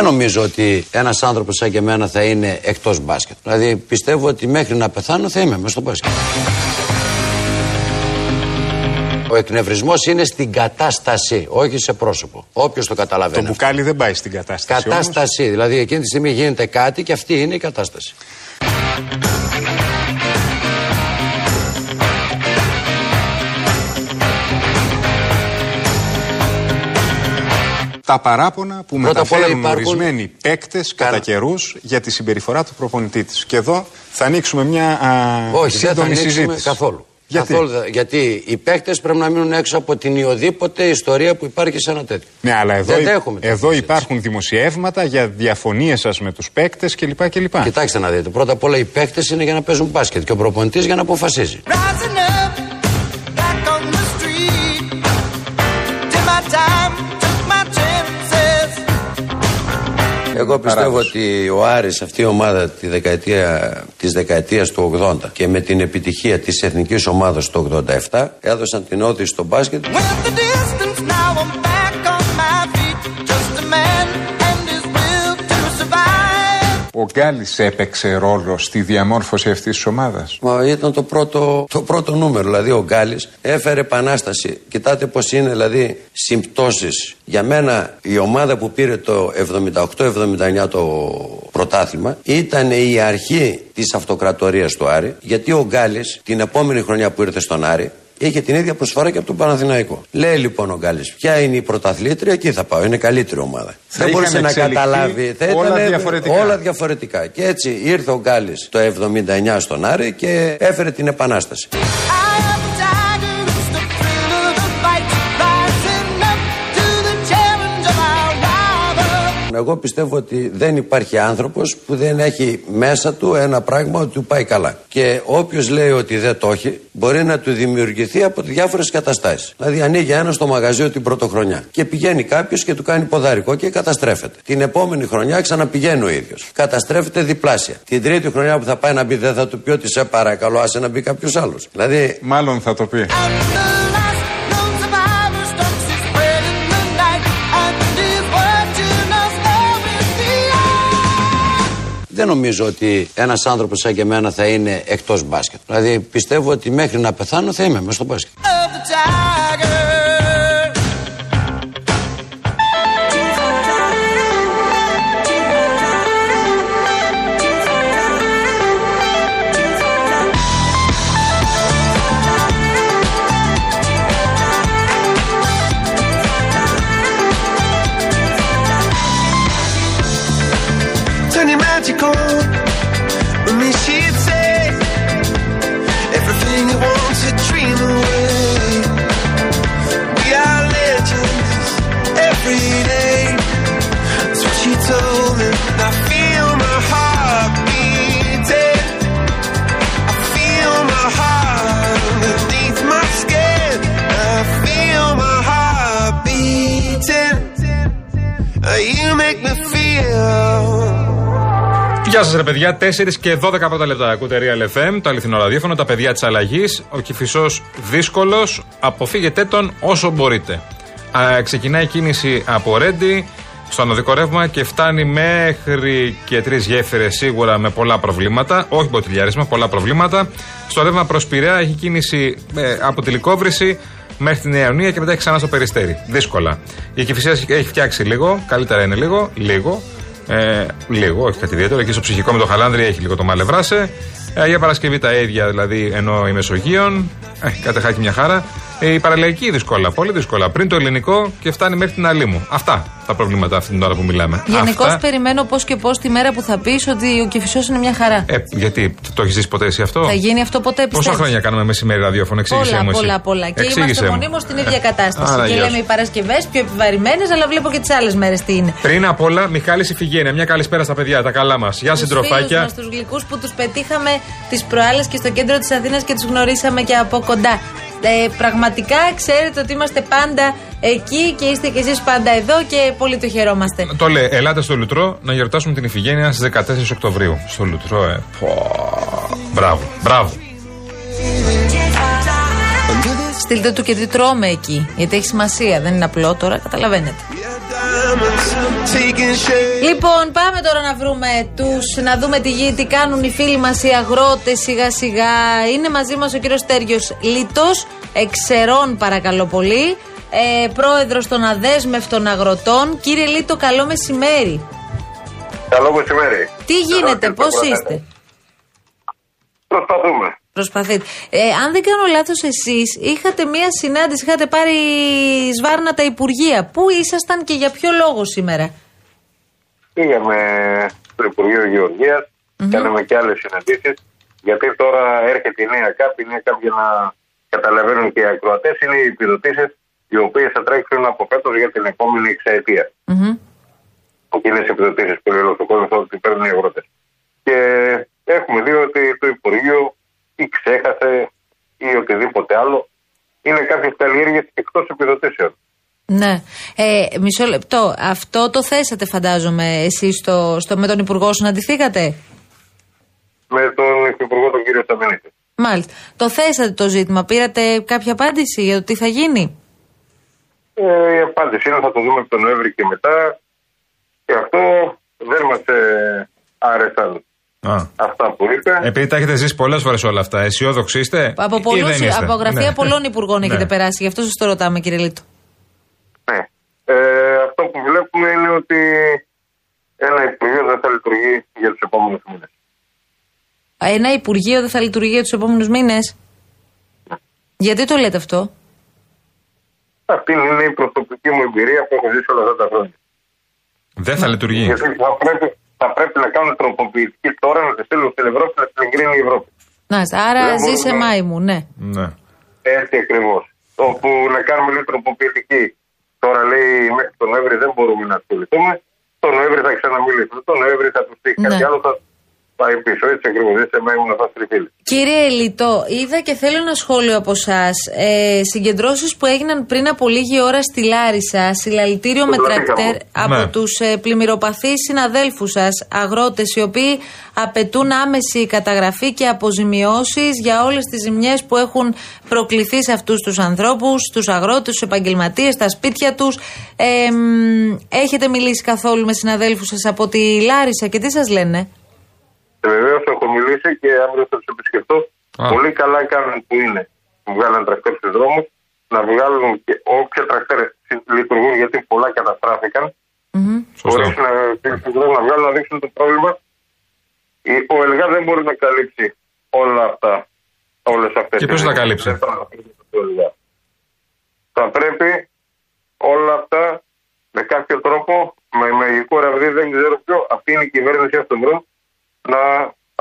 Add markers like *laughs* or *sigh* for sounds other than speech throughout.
Δεν νομίζω ότι ένας άνθρωπος σαν και εμένα θα είναι εκτός μπάσκετ. Δηλαδή πιστεύω ότι μέχρι να πεθάνω θα είμαι μέσα στο μπάσκετ. Ο εκνευρισμός είναι στην κατάσταση, όχι σε πρόσωπο. Όποιος το καταλαβαίνει. Το μπουκάλι δεν πάει στην κατάσταση. Κατάσταση. Όμως. Δηλαδή εκείνη τη στιγμή γίνεται κάτι και αυτή είναι η κατάσταση. Τα παράπονα που Πρώτα μεταφέρουν υπάρχουν... ορισμένοι παίκτες κατά καιρούς για τη συμπεριφορά του προπονητή της. Και εδώ θα ανοίξουμε μια α, Όχι, σύντομη δεν θα συζήτηση. Καθόλου. Γιατί; Καθόλου, γιατί οι παίκτες πρέπει να μείνουν έξω από την ιοδήποτε ιστορία που υπάρχει σε ένα τέτοιο. Ναι, αλλά εδώ, εδώ υπάρχουν δημοσιεύματα για διαφωνίες σας με τους παίκτες κλπ, κλπ. Κοιτάξτε να δείτε. Πρώτα απ' όλα οι παίκτες είναι για να παίζουν μπάσκετ και ο προπονητής για να αποφασίζει. Εγώ πιστεύω ότι ο Άρης αυτή η ομάδα τη δεκαετία, της δεκαετίας του 80 και με την επιτυχία της εθνικής ομάδας του 87 έδωσαν την όθηση στο μπάσκετ. Ο Γκάλης έπαιξε ρόλο στη διαμόρφωση αυτής της ομάδας; Μα ήταν το πρώτο, το πρώτο νούμερο. Δηλαδή ο Γκάλης έφερε επανάσταση. Κοιτάτε πώς είναι δηλαδή συμπτώσεις. Για μένα η ομάδα που πήρε το 78-79 το πρωτάθλημα ήταν η αρχή της αυτοκρατορίας του Άρη. Γιατί ο Γκάλης την επόμενη χρονιά που ήρθε στον Άρη είχε την ίδια προσφορά και από τον Παναθηναϊκό. Λέει λοιπόν ο Γκάλης, ποια είναι η πρωταθλήτρια, εκεί θα πάω. Είναι καλύτερη ομάδα. Θα Δεν μπορούσε να καταλάβει. Θα όλα, διαφορετικά. όλα διαφορετικά. Και έτσι ήρθε ο Γκάλης το 79 στον Άρη και έφερε την επανάσταση. Εγώ πιστεύω ότι δεν υπάρχει άνθρωπος που δεν έχει μέσα του ένα πράγμα ότι του πάει καλά. Και όποιος λέει ότι δεν το έχει, μπορεί να του δημιουργηθεί από διάφορες καταστάσεις. Δηλαδή, ανοίγει ένα στο μαγαζί την πρωτοχρονιά και πηγαίνει κάποιος και του κάνει ποδαρικό και καταστρέφεται. Την επόμενη χρονιά ξαναπηγαίνει ο ίδιος. Καταστρέφεται διπλάσια. Την τρίτη χρονιά που θα πάει να μπει, δεν θα του πει ότι σε παρακαλώ, άσε να μπει κάποιος άλλος. Δηλαδή. Μάλλον θα το πει. Δεν νομίζω ότι ένας άνθρωπος σαν και εμένα θα είναι εκτός μπάσκετ. Δηλαδή πιστεύω ότι μέχρι να πεθάνω θα είμαι μέσα στο μπάσκετ. magical. With me, she'd say everything you want to dream away. We are legends every day. Γεια σας, ρε παιδιά. 4 και 12 πρώτα λεπτά. Ακούτε Real FM, το αληθινό ραδιόφωνο, τα παιδιά της αλλαγής. Ο κυφισό δύσκολος. Αποφύγετε τον όσο μπορείτε. Α, ξεκινάει η κίνηση από Ρέντι στο ανωδικό ρεύμα και φτάνει μέχρι και τρεις γέφυρες σίγουρα με πολλά προβλήματα. Όχι μποτιλιάρισμα, πολλά προβλήματα. Στο ρεύμα προς Πειραιά έχει κίνηση ε, από τη Λικόβρηση μέχρι την Νέα και μετά έχει ξανά στο Περιστέρι. Δύσκολα. Η Κυφυσία έχει φτιάξει λίγο, καλύτερα είναι λίγο, λίγο. Ε, λίγο, όχι κάτι ιδιαίτερο. Εκεί στο ψυχικό με το χαλάνδρι έχει λίγο το μαλευράσε. Ε, για Παρασκευή τα ίδια, δηλαδή ενώ η Μεσογείων. Ε, κατεχάκι μια χαρά. Ε, η παραλιακή δύσκολα, πολύ δύσκολα. Πριν το ελληνικό και φτάνει μέχρι την άλλη μου. Αυτά τα προβλήματα αυτή την ώρα που μιλάμε. Γενικώς περιμένω πώς και πώς τη μέρα που θα πεις ότι ο Κυφισό είναι μια χαρά. Ε, γιατί το έχεις δει ποτέ εσύ αυτό; Θα γίνει αυτό ποτέ πιστεύω. Πόσα χρόνια κάνουμε μεσημέρι ραδιόφωνο, εξήγησε πολλά, μου. Εσύ. Πολλά, πολλά. Και είμαστε μονίμως στην ίδια κατάσταση. Άρα, και λέμε οι Παρασκευές πιο επιβαρημένες, αλλά βλέπω και τις άλλες μέρες τι είναι. Πριν απ' όλα, Μιχάλης Ιφηγένεια. Μια καλησπέρα στα παιδιά, τα καλά μας. Γεια συντροφάκια. Τους γλυκούς που τους πετύχαμε τις προάλλες και στο κέντρο της Αθήνας και τους γνωρίσαμε και από κοντά. Ε, πραγματικά ξέρετε ότι είμαστε πάντα εκεί και είστε κι εσείς πάντα εδώ και πολύ το χαιρόμαστε. Το λέει, ελάτε στο Λουτρό να γιορτάσουμε την Ιφηγένεια στις 14 Οκτωβρίου. Στο Λουτρό, ε. Πω. Μπράβο, μπράβο. Στείλτε του και τι τρώμε εκεί. Γιατί έχει σημασία. Δεν είναι απλό τώρα, καταλαβαίνετε. Λοιπόν, πάμε τώρα να βρούμε τους, να δούμε τι, τι κάνουν οι φίλοι μας οι αγρότες σιγά σιγά. Είναι μαζί μας ο κύριος Τέριο Λίτος, εξαιρών παρακαλώ πολύ, ε, πρόεδρος των αδέσμευτων αγροτών. Κύριε Λίτο, καλό μεσημέρι. Καλό μεσημέρι. Τι γίνεται, πώς είστε; Προσπαθούμε. Προσπαθείτε. Ε, αν δεν κάνω λάθος, εσείς είχατε μία συνάντηση, είχατε πάρει σβάρνα τα Υπουργεία. Πού ήσασταν και για ποιο λόγο σήμερα; Πήγαμε στο Υπουργείο Γεωργίας, mm-hmm. κάναμε και άλλες συναντήσεις. Γιατί τώρα έρχεται η νέα ΚΑΠ, η νέα ΚΑΠ για να καταλαβαίνουν και οι ακροατές είναι οι επιδοτήσεις οι οποίες θα τρέξουν από φέτος για την επόμενη εξαετία. Mm-hmm. Εκείνε οι επιδοτήσεις που λέει ο κόσμο ότι παίρνουν οι αγρότες. Και έχουμε δει ότι το Υπουργείο ή ξέχασε ή οτιδήποτε άλλο είναι κάποιες καλλιέργειες εκτός επιδοτήσεων. Ναι. Ε, μισό λεπτό. Αυτό το θέσατε, φαντάζομαι, εσείς στο, στο, με τον Υπουργό συναντηθήκατε; Με τον Υπουργό, τον κύριο Σταμενίτη. Μάλιστα. Το θέσατε το ζήτημα. Πήρατε κάποια απάντηση για το τι θα γίνει; Ε, η απάντηση είναι θα το δούμε τον Νοέμβρη και μετά. Και αυτό δεν μας ε, άρεσαν Α. Αυτά που είπε. Επειδή τα έχετε ζήσει πολλές φορές όλα αυτά, αισιόδοξοι είστε; Από, πολλούς, από γραφεία ναι. πολλών υπουργών έχετε ναι. περάσει, γι' αυτό σας το ρωτάμε, κύριε Λίτο. Ναι. Ε, αυτό που βλέπουμε είναι ότι ένα Υπουργείο δεν θα λειτουργεί για τους επόμενους μήνες. Ένα Υπουργείο δεν θα λειτουργεί για τους επόμενους μήνες; Ναι. Γιατί το λέτε αυτό, Αυτή είναι η προσωπική μου εμπειρία που έχω ζήσει όλα αυτά τα χρόνια. Δεν θα λειτουργεί. Γιατί θα πρέπει, θα πρέπει να κάνουν τροποποιητική τώρα να τη στείλουν στην Ευρώπη να την εγκρίνει η Ευρώπη. Να, άρα ζει σε Μάη μου, ναι. ναι. Έτσι ακριβώς. Όπου να κάνουμε λίγο τροποποιητική. Τώρα λέει μέχρι τον Νοέμβρη δεν μπορούμε να ασχοληθούμε. Τον Νοέμβρη θα ξαναμιλήσουμε. Τον Νοέμβρη θα του πει ναι. κάτι άλλο. Θα πάει πίσω. Έτσι ακριβώς. Έτσι ήμουν αυτά Κύριε Ελίτο, είδα και θέλω ένα σχόλιο από εσά. Ε, Συγκεντρώσεις που έγιναν πριν από λίγη ώρα στη Λάρισα. Συλλαλητήριο με τρακτέρ από ναι. τους ε, πλημμυροπαθείς συναδέλφους σας, αγρότες, οι οποίοι απαιτούν άμεση καταγραφή και αποζημιώσεις για όλες τις ζημιές που έχουν προκληθεί σε αυτούς τους ανθρώπους, τους αγρότες, τους επαγγελματίες, τα σπίτια τους. Ε, έχετε μιλήσει καθόλου με συναδέλφους σας από τη Λάρισα και τι σας λένε; Και βεβαίως έχω μιλήσει και αύριο θα τους επισκεφτώ. Πολύ καλά κάνουν που είναι. Που βγάλαν τρακτέρ στους δρόμους. Να βγάλουν και όποια τρακτέρ λειτουργούν γιατί πολλά καταστράφηκαν. Mm-hmm. Χωρί να, να βγάλουν να δείξουν το πρόβλημα. Ο ΕΛΓΑ δεν μπορεί να καλύψει όλα αυτά. Όλες αυτές και ποιος θα καλύψει; Θα πρέπει όλα αυτά με κάποιο τρόπο, με μαγικό ραβδί, δεν ξέρω ποιο, αυτή είναι η κυβέρνηση αυτών να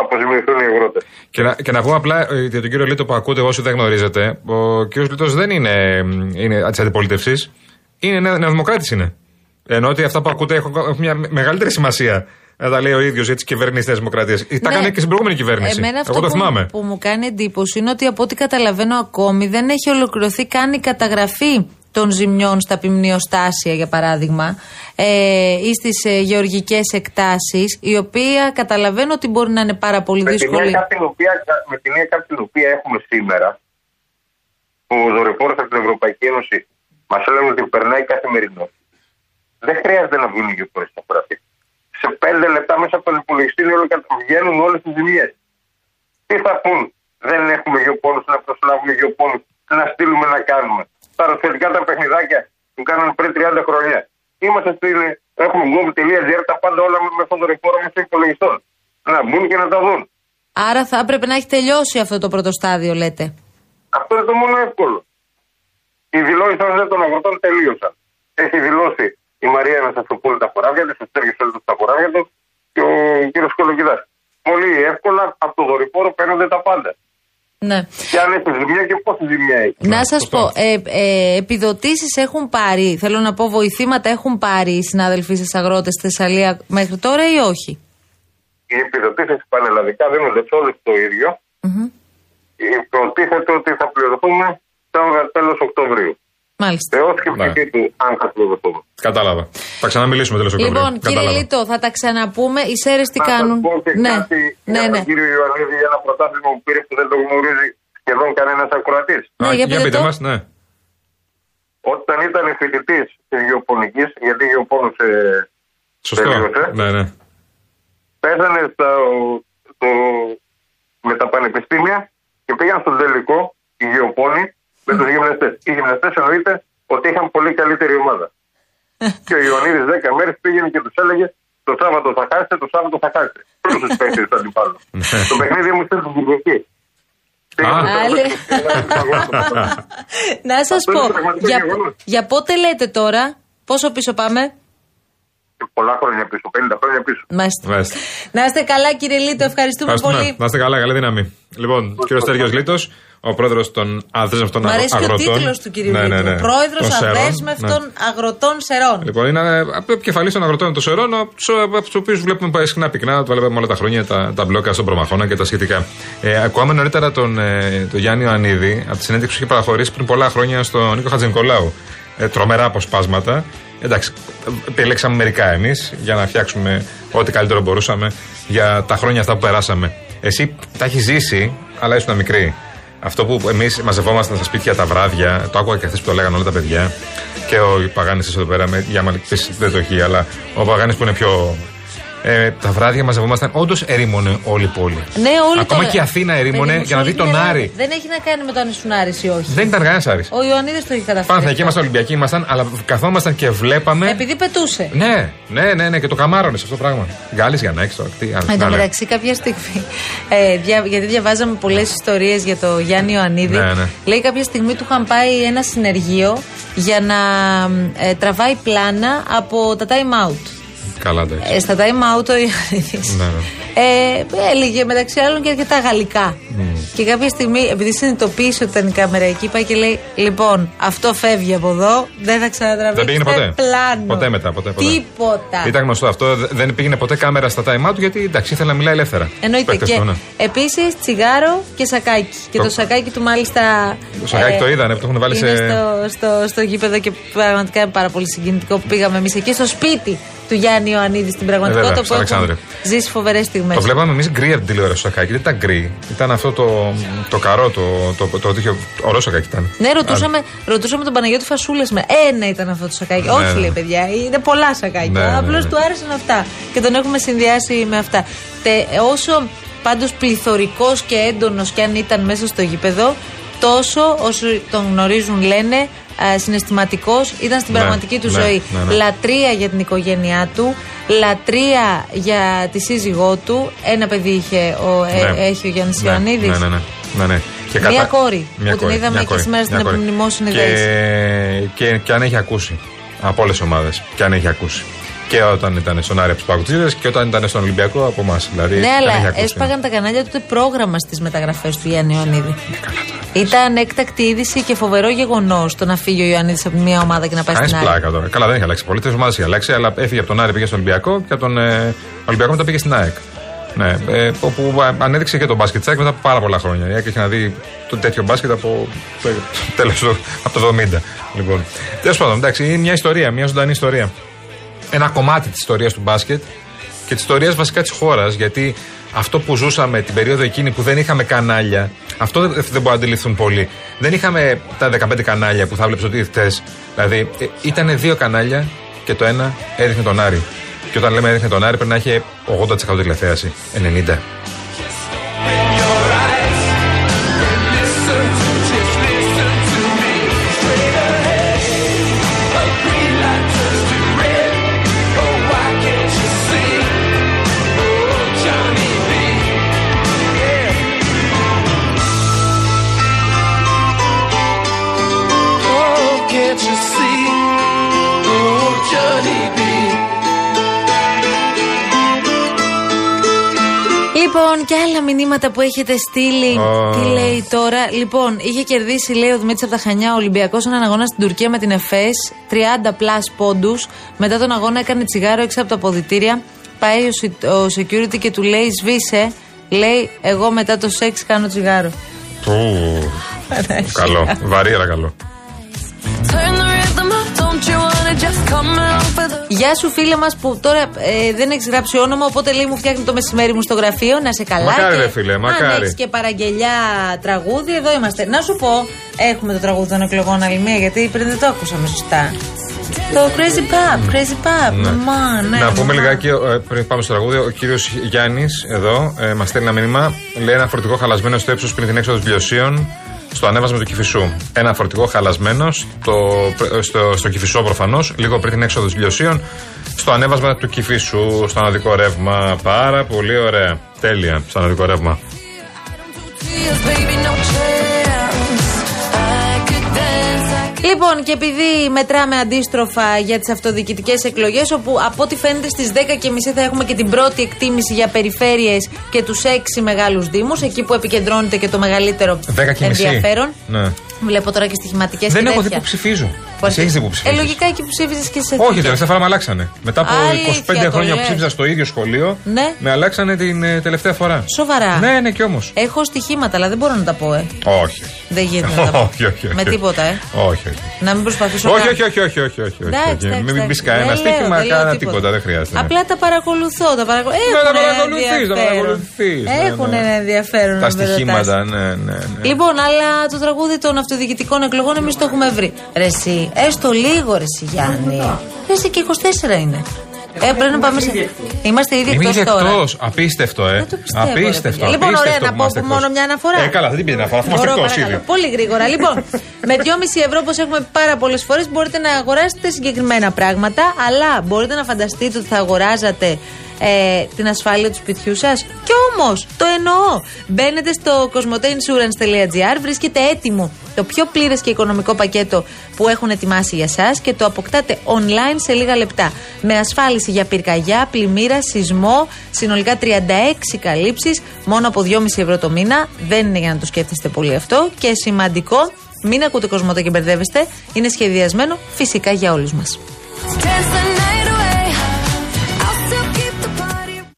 αποζημιωθούν οι αγρότες. Και να, και να πούμε απλά ε, για τον κύριο Λίτο που ακούτε, όσοι δεν γνωρίζετε, ο κύριος Λίτος δεν είναι, είναι της αντιπολίτευσης. Είναι νεοδημοκράτης είναι. Ενώ ότι αυτά που ακούτε έχουν, μια μεγαλύτερη σημασία. Να τα λέει ο ίδιος για τι κυβερνήσει τη Δημοκρατίας. Ναι. Τα έκανε και στην προηγούμενη κυβέρνηση. Εμένα αυτό Εγώ το θυμάμαι. Που, που μου κάνει εντύπωση είναι ότι από ό,τι καταλαβαίνω ακόμη δεν έχει ολοκληρωθεί καν η καταγραφή των ζημιών στα ποιμνιοστάσια, για παράδειγμα, ε, ή στις ε, γεωργικές εκτάσεις, η οποία καταλαβαίνω ότι μπορεί να είναι πάρα πολύ με δύσκολη. Την οποία, με την έννοια την οποία έχουμε σήμερα, που ο δορυφόρος από την Ευρωπαϊκή Ένωση μας λένε ότι περνάει καθημερινό, δεν χρειάζεται να βγουν οι γεωργικέ στα χωράφια. Σε πέντε λεπτά μέσα από τον υπολογιστή βγαίνουν όλες τις ζημιές. Τι θα πούν, δεν έχουμε γεωπόνους να προσλάβουμε γεωπόνους, να στείλουμε να κάνουμε τα ρωσιατικά τα παιχνιδάκια που κάνανε πριν 30 χρόνια. Είμαστε στην. Έχουμε gov.gr τα πάντα όλα με αυτό το ρεκόρ στο υπολογιστών. Να μπουν και να τα δουν. Άρα θα έπρεπε να έχει τελειώσει αυτό το πρώτο στάδιο, λέτε. Αυτό είναι το μόνο εύκολο. Οι δηλώσει των αγροτών τελείωσαν. Έχει δηλώσει η Μαρία να σα το πούνε τα χωράβια της, του όλου τα χωράβια του και ο κύριος Κολογιδά. Πολύ εύκολα από το δορυφόρο παίρνονται τα πάντα. Ναι. Και αν έχεις ζημιά και πόση ζημιά έχεις. Να σας πω, ε, ε, επιδοτήσεις έχουν πάρει, θέλω να πω βοηθήματα έχουν πάρει οι συνάδελφοί σας αγρότες στη Θεσσαλία μέχρι τώρα ή όχι; Οι επιδοτήσεις πανελλαδικά δίνονται σε όλους το ίδιο. Mm-hmm. Υποτίθεται ότι θα πληρωθούμε το τέλο Οκτωβρίου. Μάλιστα. Θεό και ψυχή του, αν θα πληρωθούμε. Κατάλαβα. Θα ξαναμιλήσουμε τέλος Οκτωβρίου. Λοιπόν, κύριε Λίτο, θα τα ξαναπούμε. Οι ΣΕΡΕΣ τι κάνουν; ναι. Κάτι ναι, ναι. Τον κύριο Ιωαννίδη για ένα πρωτάθλημα που πήρε που δεν το γνωρίζει σχεδόν κανένας ακροατής. Ναι, για, για πείτε μας, ναι. όταν ήταν φοιτητής της γεωπονικής, γιατί γεωπόνωσε Σωστό. τελείωσε, Ναι, ναι. πέθανε στο, το, με τα πανεπιστήμια και πήγαν στον τελικό οι γεωπόνοι με τους γυμναστές. Οι γυμναστές εννοείται ότι είχαν πολύ καλύτερη ομάδα. *laughs* και ο Ιωαννίδης 10 μέρες πήγαινε και τους έλεγε το Σάββατο θα χάσετε, το Σάββατο θα χάσετε. Όλους τους παίχτες του αντιπάλους. *laughs* το παιχνίδι μου ήταν την Κυριακή. Άλλη. Να σας Αυτό πω, είναι πραγματικό για, γεγονός. για πότε λέτε τώρα, πόσο πίσω πάμε; Πολλά χρόνια πίσω, 50 χρόνια πίσω. Μάλιστα. Μάλιστα. Να είστε καλά, κύριε Λίτο, ευχαριστούμε, Ευχαριστούμε. πολύ. Να είστε καλά, καλή δύναμη. Λοιπόν, κύριος Στέργιος Λίτος, ο πρόεδρος των αδέσμευτων Μ' αρέσει και ο αγροτών. τίτλος του κυρίου Ναι, ναι, Λίτου. ναι. Πρόεδρος Των Σερών. αδέσμευτων Ναι. αγροτών Σερών. Λοιπόν, είναι επικεφαλής των αγροτών των Σερών, από τους οποίους βλέπουμε συχνά πυκνά, το βλέπουμε όλα τα χρόνια, τα, τα μπλόκα στον Προμαχώνα και τα σχετικά. Ε, ακούγαμε νωρίτερα τον, ε, τον Γιάννη Ιωαννίδη από τη συνέντευξη που είχε παραχωρήσει πριν πολλά χρόνια στον Νίκο Χατζηνικολάου. Ε, τρομερά αποσπάσματα. Εντάξει, επιλέξαμε μερικά εμείς για να φτιάξουμε ό,τι καλύτερο μπορούσαμε για τα χρόνια αυτά που περάσαμε. Εσύ τα έχεις ζήσει, αλλά ήσουν μικρή. Αυτό που εμείς μαζευόμασταν στα σπίτια τα βράδια, το άκουγα και χθες που το λέγανε όλα τα παιδιά. Και ο Παγάνης εδώ πέρα, με, για να πει δεν το έχει, αλλά ο Παγάνης που είναι πιο. Ε, τα βράδια μαζευόμασταν, όντως ερήμωνε όλη η πόλη. Ναι, όλοι Ακόμα το- και η Αθήνα ερήμωνε Παιδί μου, για να δει σε τον όλη την Άρη. Ελλάδα. Δεν έχει να κάνει με το αν ήσουν Άρης ή όχι. Δεν ήταν κανένας Άρης. Ο Ιωαννίδης το έχει καταφέρει. Παναθηναϊκοί αυτό. ήμασταν, Ολυμπιακοί ήμασταν, αλλά καθόμασταν και βλέπαμε. Επειδή πετούσε. Ναι, ναι, ναι, ναι, και το καμάρωνες αυτό το πράγμα. Γκάλη για να έχεις τώρα. Τι άλλο. Εν τω να λέω. μεταξύ, κάποια στιγμή. Ε, δια- γιατί διαβάζαμε πολλές ιστορίες για το Γιάννη Ιωαννίδη. Ναι, ναι. Λέει κάποια στιγμή του είχαν πάει ένα συνεργείο για να ε, τραβάει πλάνα από τα time out. Καλά, εντάξει. Ε, στα time out ο Ιωαννίδης Ναι, ναι. ε, έλεγε μεταξύ άλλων και αρκετά γαλλικά. Και κάποια στιγμή, επειδή συνειδητοποίησε ότι ήταν η κάμερα εκεί, πάει και λέει: Λοιπόν, αυτό φεύγει από εδώ, δεν θα ξανατραβήξετε Δεν πήγαινε ποτέ. πλάνο. Ποτέ μετά, ποτέ, ποτέ. Τίποτα. Ήταν γνωστό αυτό. Δε- Δεν πήγαινε ποτέ κάμερα στα time out γιατί εντάξει, ήθελε να μιλάει ελεύθερα. Εννοείται. Παίκτες Και του, ναι. επίσης τσιγάρο και σακάκι. Και Το- το, σακάκι του μάλιστα. Το σακάκι το είδανε, που το έχουν βάλει είναι σε- στο, στο, στο γήπεδο και πραγματικά είναι πάρα πολύ συγκινητικό που πήγαμε εμείς εκεί στο σπίτι του Γιάννη Ιωαννίδης στην πραγματικότητα βέβαια, στο που έχουν Αλεξάνδρεια. ζήσει φοβερές στιγμές. Το βλέπαμε εμείς γκρι από την τηλεόραση το σακάκι. Δεν ήταν γκρι. Ήταν αυτό το, το καρό, το, το, το, το, το ωραίο σακάκι ήταν. Ναι, ρωτούσαμε, ρωτούσαμε τον Παναγιώτη Φασούλα με. Ένα ήταν αυτό το σακάκι. Ναι, Όχι, ναι. λέει παιδιά, είναι πολλά σακάκια. Ναι, ναι, Απλώς ναι. του άρεσαν αυτά. Και τον έχουμε συνδυάσει με αυτά. Τε, όσο πάντως πληθωρικός και έντονος κι αν ήταν μέσα στο γήπεδο, τόσο όσο τον γνωρίζουν λένε συναισθηματικός ήταν στην Ναι, πραγματική του ναι, ζωή. ναι, ναι. Λατρεία για την οικογένειά του, λατρεία για τη σύζυγό του. Ένα παιδί είχε ο, ε, Ναι. έχει ο Γιάννης Ναι, Ιωαννίδης. Ναι, ναι, ναι. ναι, ναι. Και Μία κόρη, Μια που την κόρη, είδαμε μια και κόρη, σήμερα στην μια κόρη. επιμνημόσυνη και, και, και αν έχει ακούσει από όλες τις ομάδες. Και αν έχει ακούσει. Και όταν ήταν στον Άρη από τους Παγκοτζίδε και όταν ήταν στον Ολυμπιακό από εμάς. Δηλαδή, Ναι, και αν έχει αλλά ακούσει. έσπαγαν τα κανάλια του πρόγραμμα στις μεταγραφές του Γιάννη Ιωαννίδη. Ήταν έκτακτη είδηση και φοβερό γεγονός το να φύγει ο Ιωαννίδης από μια ομάδα και να πάει Κάνει στην άλλη. πλάκα τώρα. Καλά, δεν έχει αλλάξει πολύ. Τρει ομάδε έχει αλλάξει, αλλά έφυγε από τον Άρη, πήγε στον Ολυμπιακό και από τον ε, Ολυμπιακό μετά πήγε στην ΑΕΚ. Ναι, ε, όπου α, ανέδειξε και τον μπάσκετ της ΑΕΚ μετά από πάρα πολλά χρόνια. Η ΑΕΚ έχει να δει το τέτοιο μπάσκετ από το τέλος του, από το 70. Λοιπόν. Τέλος πάντων, εντάξει, είναι μια ιστορία, μια ζωντανή ιστορία. Ένα κομμάτι της ιστορίας του μπάσκετ και της ιστορίας βασικά της χώρας. Γιατί αυτό που ζούσαμε την περίοδο εκείνη που δεν είχαμε κανάλια, αυτό δεν, δεν μπορεί να αντιληφθούν πολλοί. Δεν είχαμε τα 15 κανάλια που θα βλέπεις ότι χθε. Δηλαδή, ε, ήταν δύο κανάλια και το ένα έριχνε τον Άρη. Και όταν λέμε έριχνε τον Άρη, πρέπει να έχει 80% τηλεθέαση. 90%. Λοιπόν, και άλλα μηνύματα που έχετε στείλει. Ω. Τι λέει τώρα; Λοιπόν, είχε κερδίσει, λέει ο Δημήτρης από τα Χανιά, ο Ολυμπιακός έναν αγώνα στην Τουρκία με την ΕΦΕΣ. 30 plus πόντους. Μετά τον αγώνα έκανε τσιγάρο έξω από τα αποδητήρια. Πάει ο, σι- ο security και του λέει: Σβήσε. Λέει: Εγώ μετά το σεξ κάνω τσιγάρο. Καλό. Βαρύ, αλλά καλό. Γεια σου φίλε μας που τώρα ε, δεν έχεις γράψει όνομα, οπότε λέει μου φτιάχνει το μεσημέρι μου στο γραφείο. Να σε καλά. Μακάρι, και ρε φίλε, Αν μακάρι. έχεις και παραγγελιά τραγούδι, εδώ είμαστε. Να σου πω, έχουμε το τραγούδι των εκλογών άλλη μία, γιατί πριν δεν το ακούσαμε σωστά. Το Crazy Pop, Crazy Pop. Ναι. Μα, ναι, να πούμε μα. λιγάκι ε, πριν πάμε στο τραγούδι, ο κύριος Γιάννης εδώ ε, μας στέλνει ένα μήνυμα. Λέει ένα φορτηγό χαλασμένο στο ύψος πριν την έξοδο βιωσίων στο ανέβασμα του Κυφισού. Ένα φορτηγό χαλασμένος στο, στο, στο Κυφισό προφανώς, λίγο πριν την έξοδο βιωσίων, στο ανέβασμα του Κυφισού, στο αναδικό ρεύμα. Πάρα πολύ ωραία. Τέλεια, στο αναδικό ρεύμα. Λοιπόν, και επειδή μετράμε αντίστροφα για τις αυτοδιοικητικές εκλογές, όπου από ό,τι φαίνεται στις 10.30 θα έχουμε και την πρώτη εκτίμηση για περιφέρειες και τους 6 μεγάλους Δήμους, εκεί που επικεντρώνεται και το μεγαλύτερο 10 και μισή. ενδιαφέρον. Ναι. Βλέπω τώρα και στοιχηματικές Δεν και έχω δει τέτοια. που ψηφίζω. Πώς Εσύ έχεις δει που Ε, ψηφίζεις; λογικά εκεί που ψήφιζες και σε Όχι, τελευταία φορά με αλλάξανε. Μετά από Αλήθεια 25 το χρόνια που λες. ψήφιζα στο ίδιο σχολείο, Ναι. με αλλάξανε την ε, τελευταία φορά. Σοβαρά. Ναι, ναι, και όμως. Έχω στοιχήματα, αλλά δεν μπορώ να τα πω, ε. Όχι. Δεν γίνεται να τα πω. *laughs* Όχι, όχι, όχι. Με τίποτα, ε. Όχι, όχι. Να μην προσπαθήσω Όχι, να- όχι, όχι, όχι, όχι, όχι, όχι. Εντάξει, όχι. εντάξει, Μην μπει εντάξει. κανένα Δεν στοίχημα, λέω, δεν λέω κανένα τίποτα, δεν χρειάζεται. Απλά τα παρακολουθώ. Τα παρακολου... Ναι, τα Έχουνε παρακολουθείς, τα ενδιαφέρον. παρακολουθείς, ναι, Έχουν ναι. ένα ενδιαφέρον. Τα να με ρωτάς. στοιχήματα, ναι, ναι. ναι. Λοιπόν, αλλά το τραγούδι των αυτοδιοικητικών εκλογών εμείς το έχουμε βρει. Ρε εσύ, έστω λίγο ρε εσύ Γιάννη. Ρε εσύ και 24 είναι. Ε, πρέπει να πάμε σε. Είμαστε ήδη Είμαι εκτός ήδη τώρα. εκτός. Απίστευτο, ε. Δεν το πιστεύω, ρε Απίστευτο. παιδιά. Λοιπόν, ωραία, απίστευτο να που πω είμαστε που μόνο εκτός. μια αναφορά. Ε, καλά, δεν την πει την αναφορά, αφού είμαστε Μπορώ, εκτός παρακαλώ. ήδη. Πολύ γρήγορα. λοιπόν, *laughs* με 2,5 ευρώ, όπως έχουμε πάρα πολλές φορές, μπορείτε να αγοράσετε συγκεκριμένα πράγματα, αλλά μπορείτε να φανταστείτε ότι θα αγοράζατε ε, την ασφάλεια του σπιτιού σας. Κι όμως, το εννοώ. Μπαίνετε στο cosmoteinsurance.gr, βρίσκεται έτοιμο το πιο πλήρες και οικονομικό πακέτο που έχουν ετοιμάσει για εσά και το αποκτάτε online σε λίγα λεπτά. Με ασφάλιση για πυρκαγιά, πλημμύρα, σεισμό, συνολικά 36 καλύψεις, μόνο από 2,5 ευρώ το μήνα. Δεν είναι για να το σκέφτεστε πολύ αυτό. Και σημαντικό, μην ακούτε κοσμοτέ και μπερδεύεστε. Είναι σχεδιασμένο φυσικά για όλους μας. Dancing